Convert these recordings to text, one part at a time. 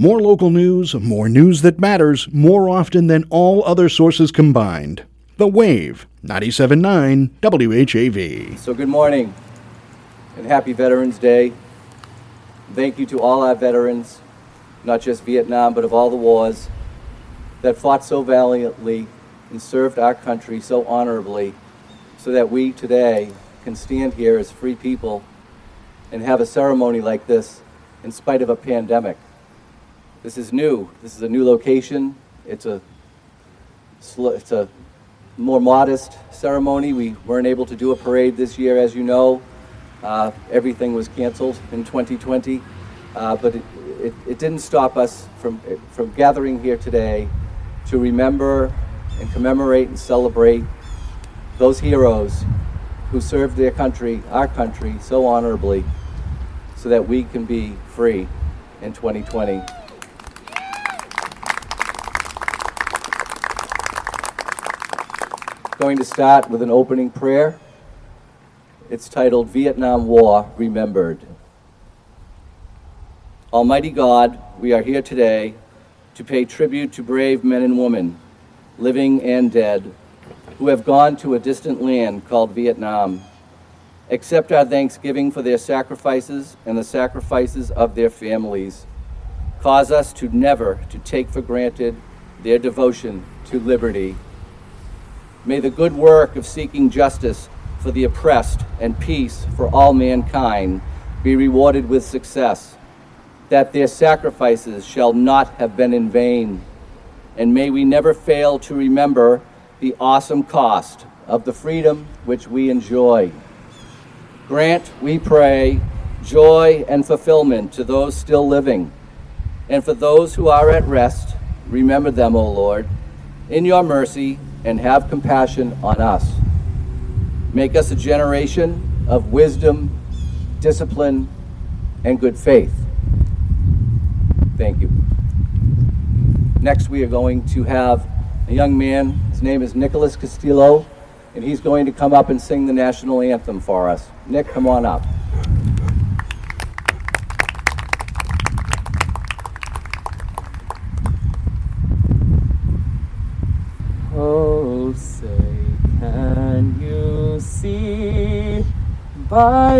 More local news, more news that matters, more often than all other sources combined. The Wave, 97.9 WHAV. So, good morning and happy Veterans Day. Thank you to all our veterans, not just Vietnam, but of all the wars that fought so valiantly and served our country so honorably so that we today can stand here as free people and have a ceremony like this in spite of a pandemic. This is new. This is a new location. It's a it's a more modest ceremony. We weren't able to do a parade this year, as you know. Uh, everything was canceled in 2020, uh, but it, it, it didn't stop us from from gathering here today to remember and commemorate and celebrate those heroes who served their country, our country, so honorably so that we can be free in 2020. Going to start with an opening prayer. It's titled Vietnam War Remembered. Almighty God, we are here today to pay tribute to brave men and women, living and dead, who have gone to a distant land called Vietnam. Accept our thanksgiving for their sacrifices and the sacrifices of their families. Cause us to never to take for granted their devotion to liberty. May the good work of seeking justice for the oppressed and peace for all mankind be rewarded with success, that their sacrifices shall not have been in vain. And may we never fail to remember the awesome cost of the freedom which we enjoy. Grant, we pray, joy and fulfillment to those still living. And for those who are at rest, remember them, O Lord, in your mercy, and have compassion on us. Make us a generation of wisdom, discipline, and good faith. Thank you. Next, we are going to have a young man. His name is Nicholas Castillo, and he's going to come up and sing the national anthem for us. Nick, come on up. Oh, say, can you see by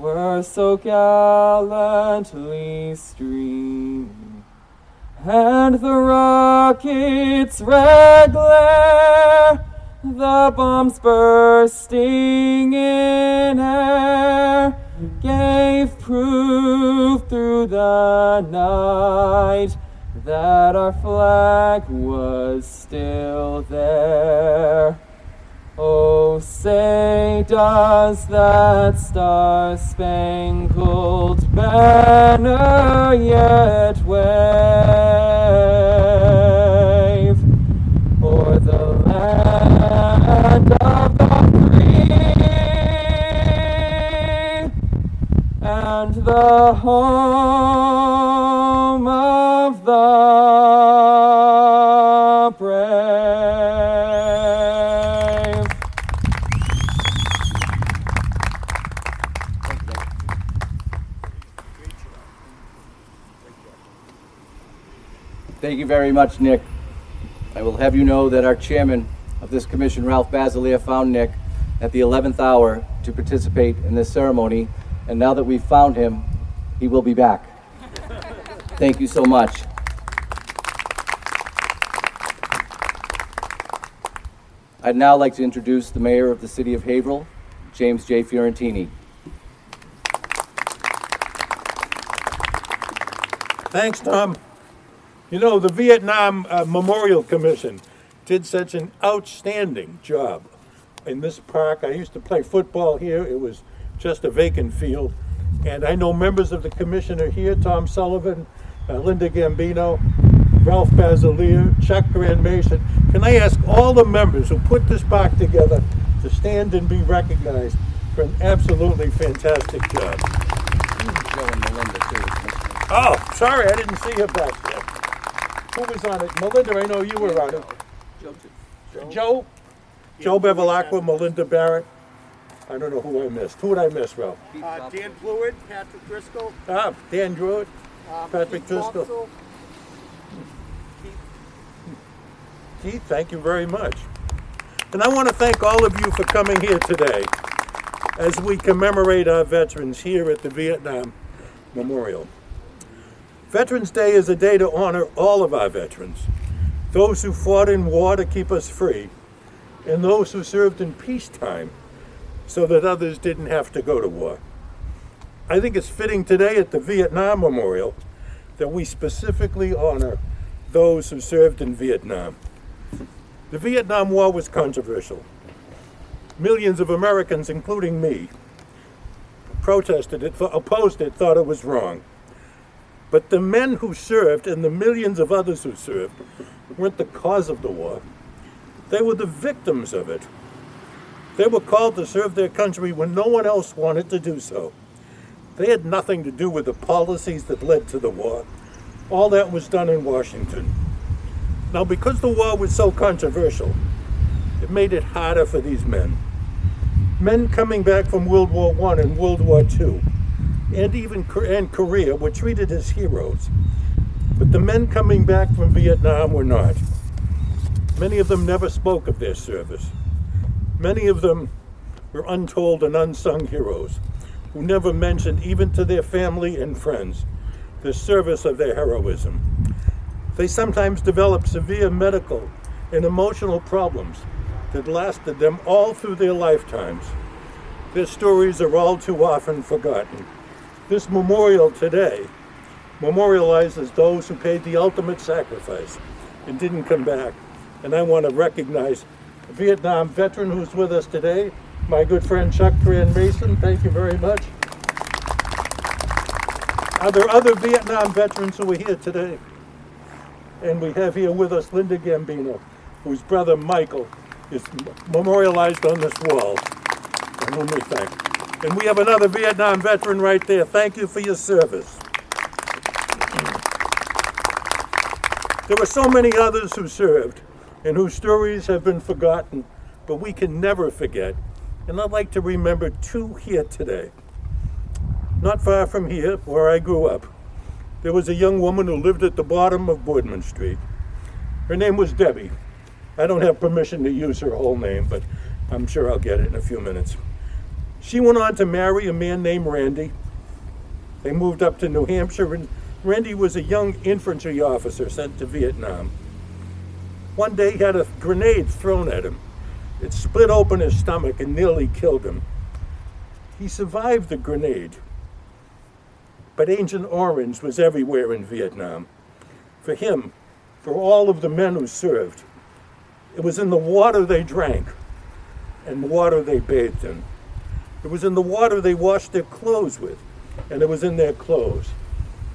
were so gallantly streamed and the rocket's red glare, the bombs bursting in air, gave proof through the night that our flag was still there. Oh, say, does that star spangled banner yet wave o'er the land of the free and the home of the brave? Thank you very much, Nick. I will have you know that our chairman of this commission, Ralph Basiliere, found Nick at the 11th hour to participate in this ceremony, and now that we've found him, he will be back. Thank you so much. I'd now like to introduce the mayor of the city of Haverhill, James J. Fiorentini. Thanks, Tom. You know, the Vietnam uh, Memorial Commission did such an outstanding job in this park. I used to play football here. It was just a vacant field. And I know members of the commission are here Tom Sullivan, uh, Linda Gambino, Ralph Basiliere, Chuck Grandmaison. Can I ask all the members who put this park together to stand and be recognized for an absolutely fantastic job? Joe and Melinda, too. Oh, sorry, I didn't see you back there. Who was on it? Melinda, I know you were on it. Joe. Joe? Bevilacqua, Melinda Barrett. I don't know who I missed. Who would I miss, Ralph? Uh, Dan Blewett, Patrick Driscoll, Ah, Dan Druitt. um, Patrick Keith Driscoll. Keith, thank you very much. And I want to thank all of you for coming here today as we commemorate our veterans here at the Vietnam Memorial. Veterans Day is a day to honor all of our veterans, those who fought in war to keep us free, and those who served in peacetime so that others didn't have to go to war. I think it's fitting today at the Vietnam Memorial that we specifically honor those who served in Vietnam. The Vietnam War was controversial. Millions of Americans, including me, protested it, opposed it, thought it was wrong. But the men who served and the millions of others who served weren't the cause of the war. They were the victims of it. They were called to serve their country when no one else wanted to do so. They had nothing to do with the policies that led to the war. All that was done in Washington. Now, because the war was so controversial, it made it harder for these men. Men coming back from World War I and World War II, and even and Korea, were treated as heroes. But the men coming back from Vietnam were not. Many of them never spoke of their service. Many of them were untold and unsung heroes who never mentioned, even to their family and friends, the service of their heroism. They sometimes developed severe medical and emotional problems that lasted them all through their lifetimes. Their stories are all too often forgotten. This memorial today memorializes those who paid the ultimate sacrifice and didn't come back. And I want to recognize a Vietnam veteran who's with us today, my good friend Chuck Grandmaison. Thank you very much. Are there other Vietnam veterans who are here today? And we have here with us Linda Gambino, whose brother Michael is memorialized on this wall, and whom we thank. And we have another Vietnam veteran right there. Thank you for your service. There were so many others who served and whose stories have been forgotten, but we can never forget. And I'd like to remember two here today. Not far from here, where I grew up, there was a young woman who lived at the bottom of Boardman Street. Her name was Debbie. I don't have permission to use her whole name, but I'm sure I'll get it in a few minutes. She went on to marry a man named Randy. They moved up to New Hampshire, and Randy was a young infantry officer sent to Vietnam. One day, he had a grenade thrown at him. It split open his stomach and nearly killed him. He survived the grenade, but Agent Orange was everywhere in Vietnam. For him, for all of the men who served, it was in the water they drank and water they bathed in. It was in the water they washed their clothes with, and it was in their clothes.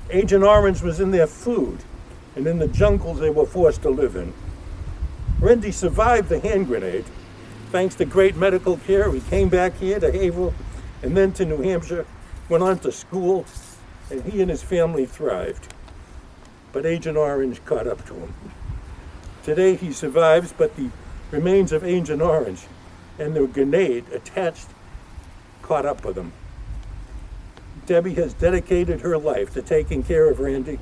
Agent Orange was in their food and in the jungles they were forced to live in. Randy survived the hand grenade. Thanks to great medical care, he came back here to Haverhill and then to New Hampshire, went on to school, and he and his family thrived. But Agent Orange caught up to him. Today he survives, but the remains of Agent Orange and the grenade attached caught up with him. Debbie has dedicated her life to taking care of Randy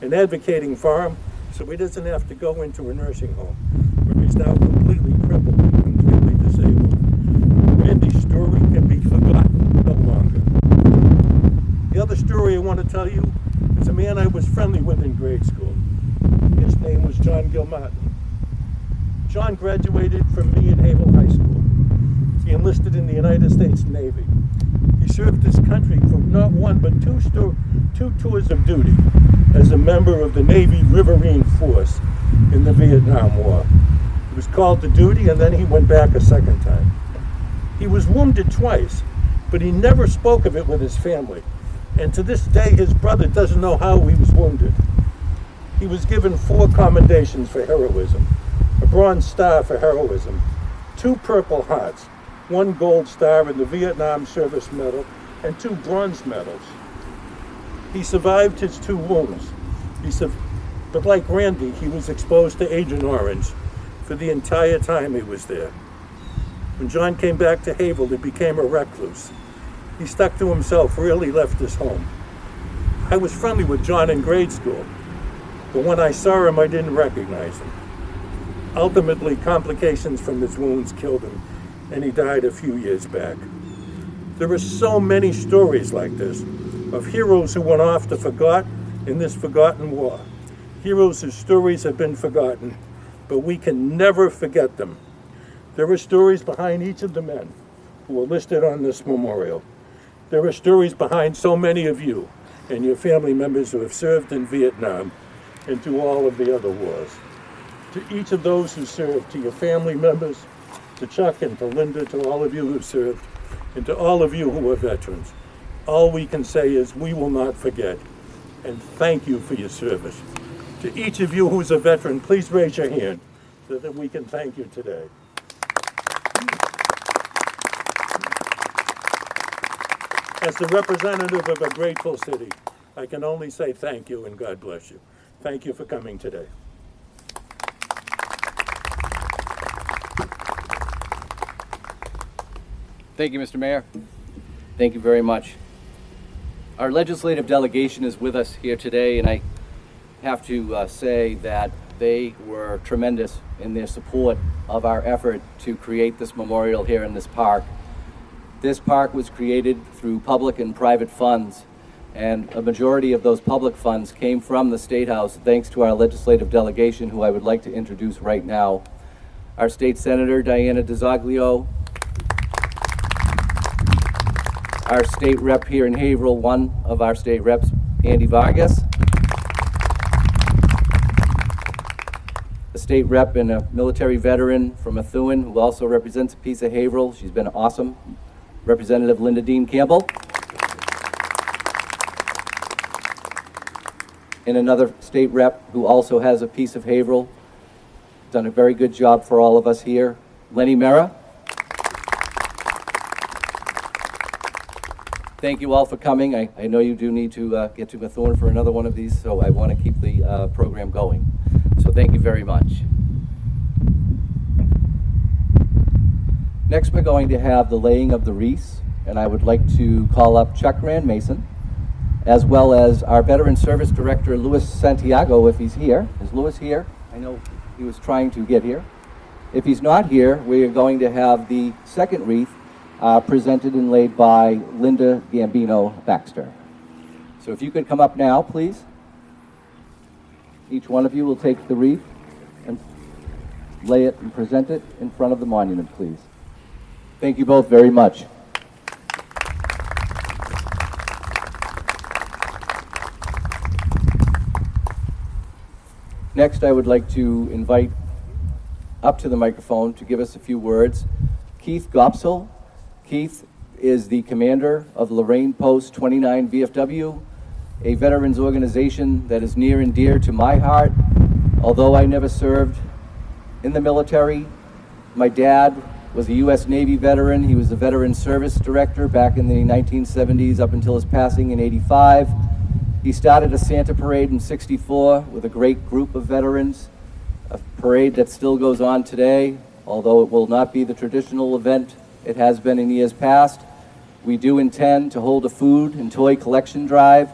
and advocating for him so he doesn't have to go into a nursing home where he's now completely crippled and completely disabled. Randy's story can be forgotten no longer. The other story I want to tell you is a man I was friendly with in grade school. His name was John Gilmartin. John graduated from me in Haverhill enlisted in the United States Navy. He served his country for not one but two, two tours of duty as a member of the Navy Riverine Force in the Vietnam War. He was called to duty and then he went back a second time. He was wounded twice, but he never spoke of it with his family. And to this day, his brother doesn't know how he was wounded. He was given four commendations for heroism a Bronze Star for heroism, two Purple Hearts, one Gold Star in the Vietnam Service Medal, and two bronze medals. He survived his two wounds. He su- but like Randy, he was exposed to Agent Orange for the entire time he was there. When John came back to Haverhill, he became a recluse. He stuck to himself, rarely left his home. I was friendly with John in grade school, but when I saw him, I didn't recognize him. Ultimately, complications from his wounds killed him, and he died a few years back. There are so many stories like this of heroes who went off to forgot in this forgotten war. Heroes whose stories have been forgotten, but we can never forget them. There are stories behind each of the men who are listed on this memorial. There are stories behind so many of you and your family members who have served in Vietnam and to all of the other wars. To each of those who served, to your family members, to Chuck and to Linda, to all of you who served, and to all of you who are veterans, all we can say is we will not forget. And thank you for your service. To each of you who's a veteran, please raise your hand so that we can thank you today. As the representative of a grateful city, I can only say thank you and God bless you. Thank you for coming today. Thank you, Mr. Mayor. Thank you very much. Our legislative delegation is with us here today, and I have to uh, say that they were tremendous in their support of our effort to create this memorial here in this park. This park was created through public and private funds, and a majority of those public funds came from the State House, thanks to our legislative delegation, who I would like to introduce right now. Our State Senator Diana DiZoglio, our state rep here in Haverhill, one of our state reps, Andy Vargas. A state rep and a military veteran from Methuen who also represents a piece of Haverhill. She's been awesome. Representative Linda Dean Campbell. And another state rep who also has a piece of Haverhill. Done a very good job for all of us here. Lenny Mirra. Thank you all for coming. I, I know you do need to uh, get to Methuen for another one of these, so I want to keep the uh, program going. So thank you very much. Next, we're going to have the laying of the wreaths, and I would like to call up Chuck Rand Mason, as well as our Veteran Service Director, Luis Santiago, if he's here. Is Luis here? I know he was trying to get here. If he's not here, we are going to have the second wreath uh, presented and laid by Linda Gambino Baxter. So if you could come up now, please. Each one of you will take the wreath and lay it and present it in front of the monument, please. Thank you both very much. Next, I would like to invite up to the microphone to give us a few words Keith Gopsel. Keith is the commander of Lorraine Post 29 VFW, a veterans organization that is near and dear to my heart. Although I never served in the military, my dad was a U.S. Navy veteran. He was a veteran service director back in the 1970s up until his passing in 85. He started a Santa parade in 64 with a great group of veterans, a parade that still goes on today, although it will not be the traditional event it has been in years past. We do intend to hold a food and toy collection drive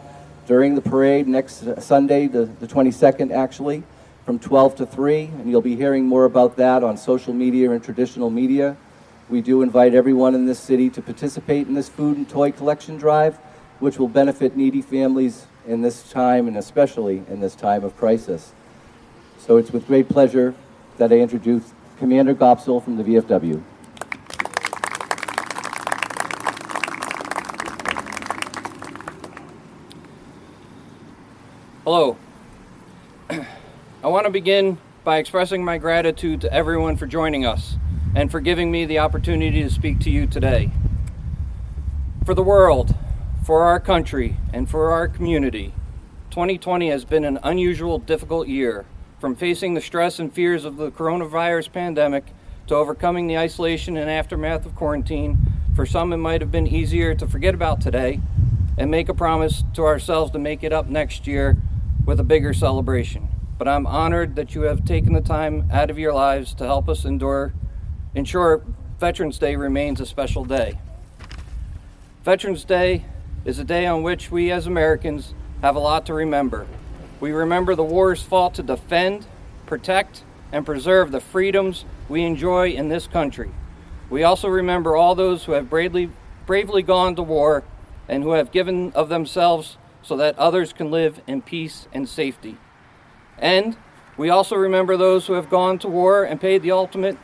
during the parade next Sunday, the, the 22nd actually, from 12 to 3, and you'll be hearing more about that on social media and traditional media. We do invite everyone in this city to participate in this food and toy collection drive, which will benefit needy families in this time and especially in this time of crisis. So it's with great pleasure that I introduce Commander Gopsel from the VFW. Hello. I want to begin by expressing my gratitude to everyone for joining us and for giving me the opportunity to speak to you today. For the world, for our country, and for our community, 2020 has been an unusual, difficult year. From facing the stress and fears of the coronavirus pandemic to overcoming the isolation and aftermath of quarantine, for some it might have been easier to forget about today and make a promise to ourselves to make it up next year with a bigger celebration. But I'm honored that you have taken the time out of your lives to help us endure, ensure Veterans Day remains a special day. Veterans Day is a day on which we as Americans have a lot to remember. We remember the wars fought to defend, protect, and preserve the freedoms we enjoy in this country. We also remember all those who have bravely, bravely gone to war and who have given of themselves so that others can live in peace and safety. And we also remember those who have gone to war and paid the ultimate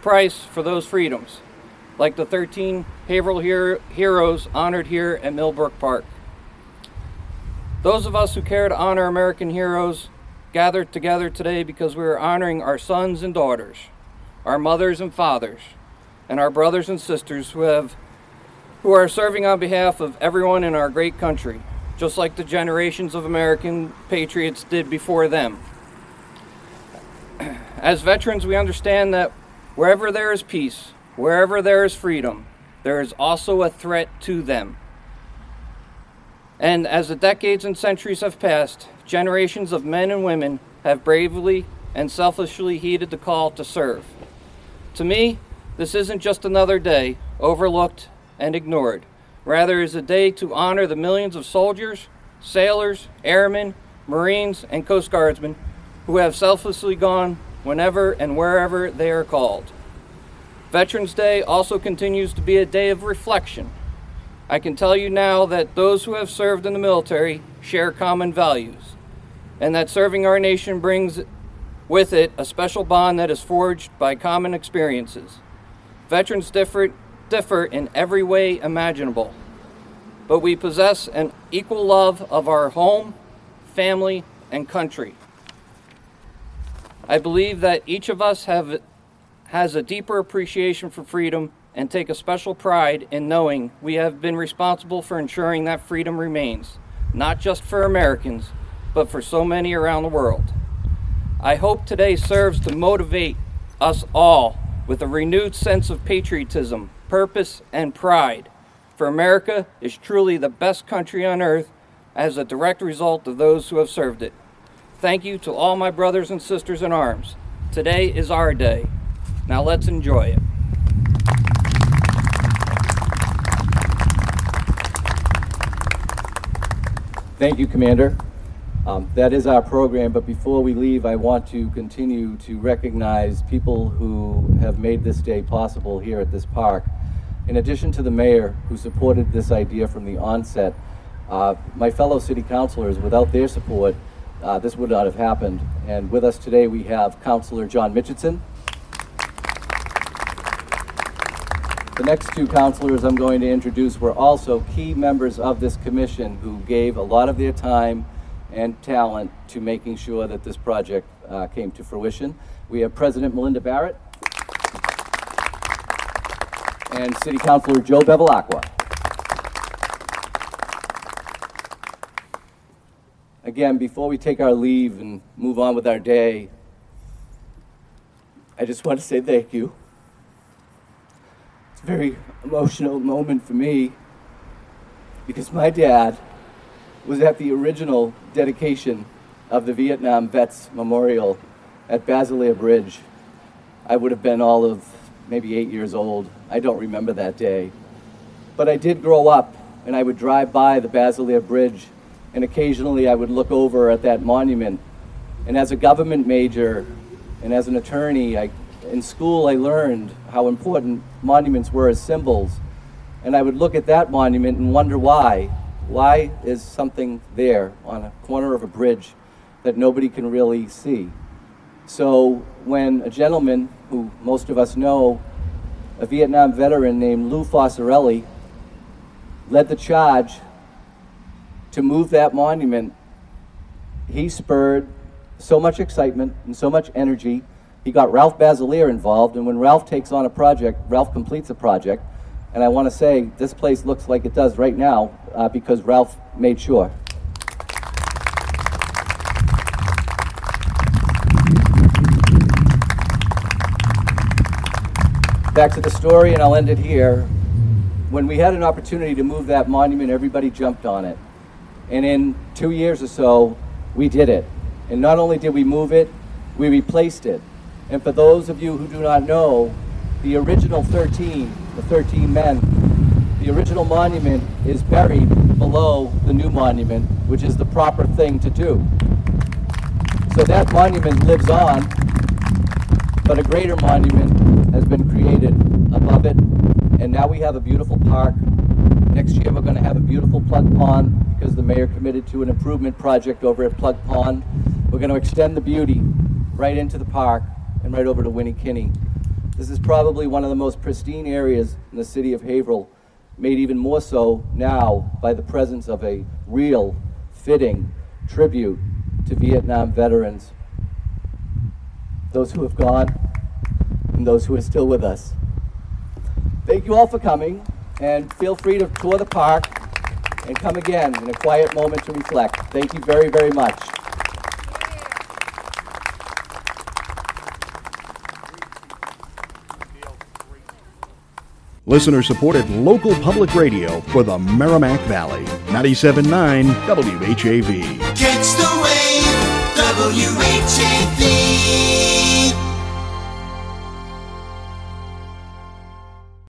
price for those freedoms, like the 13 Haverhill hero- heroes honored here at Millbrook Park. Those of us who care to honor American heroes gathered together today because we are honoring our sons and daughters, our mothers and fathers, and our brothers and sisters who have who are serving on behalf of everyone in our great country, just like the generations of American patriots did before them. As veterans, we understand that wherever there is peace, wherever there is freedom, there is also a threat to them. And as the decades and centuries have passed, generations of men and women have bravely and selfishly heeded the call to serve. To me, this isn't just another day overlooked and ignored. Rather, it is a day to honor the millions of soldiers, sailors, airmen, Marines, and Coast Guardsmen who have selflessly gone whenever and wherever they are called. Veterans Day also continues to be a day of reflection. I can tell you now that those who have served in the military share common values, and that serving our nation brings with it a special bond that is forged by common experiences. Veterans differ, differ in every way imaginable, but we possess an equal love of our home, family, and country. I believe that each of us have, has a deeper appreciation for freedom and take a special pride in knowing we have been responsible for ensuring that freedom remains, not just for Americans, but for so many around the world. I hope today serves to motivate us all with a renewed sense of patriotism, purpose, and pride. For America is truly the best country on earth as a direct result of those who have served it. Thank you to all my brothers and sisters in arms. Today is our day. Now let's enjoy it. Thank you, Commander. Um, that is our program, but before we leave, I want to continue to recognize people who have made this day possible here at this park. In addition to the mayor who supported this idea from the onset, uh, my fellow city councilors, without their support, uh, this would not have happened. And with us today, we have Councilor John Michitson. The next two councilors I'm going to introduce were also key members of this commission who gave a lot of their time and talent to making sure that this project uh, came to fruition. We have President Melinda Barrett and City Councilor Joe Bevilacqua. Again, before we take our leave and move on with our day, I just want to say thank you. It's a very emotional moment for me because my dad was at the original dedication of the Vietnam Vets Memorial at Basiliere Bridge. I would have been all of maybe eight years old. I don't remember that day. But I did grow up, and I would drive by the Basiliere Bridge, and occasionally I would look over at that monument. And as a government major and as an attorney, I, in school I learned how important monuments were as symbols. And I would look at that monument and wonder why. Why is something there on a corner of a bridge that nobody can really see? So when a gentleman who most of us know, a Vietnam veteran named Lou Fossarelli, led the charge to move that monument, he spurred so much excitement and so much energy. He got Ralph Basiliere involved, and when Ralph takes on a project, Ralph completes a project. And I want to say this place looks like it does right now uh, because Ralph made sure. Back to the story, and I'll end it here. When we had an opportunity to move that monument, everybody jumped on it. And in two years or so, we did it. And not only did we move it, we replaced it. And for those of you who do not know, the original 13, the 13 men, the original monument is buried below the new monument, which is the proper thing to do. So that monument lives on, but a greater monument has been created above it. And now we have a beautiful park. Next year we're going to have a beautiful plug pond because the mayor committed to an improvement project over at Plug Pond. We're going to extend the beauty right into the park and right over to Winnekenni. This is probably one of the most pristine areas in the city of Haverhill, made even more so now by the presence of a real, fitting tribute to Vietnam veterans, those who have gone and those who are still with us. Thank you all for coming, and feel free to tour the park and come again in a quiet moment to reflect. Thank you very, very much. Listener supported local public radio for the Merrimack Valley. 97.9 WHAV. Catch the wave, WHAV.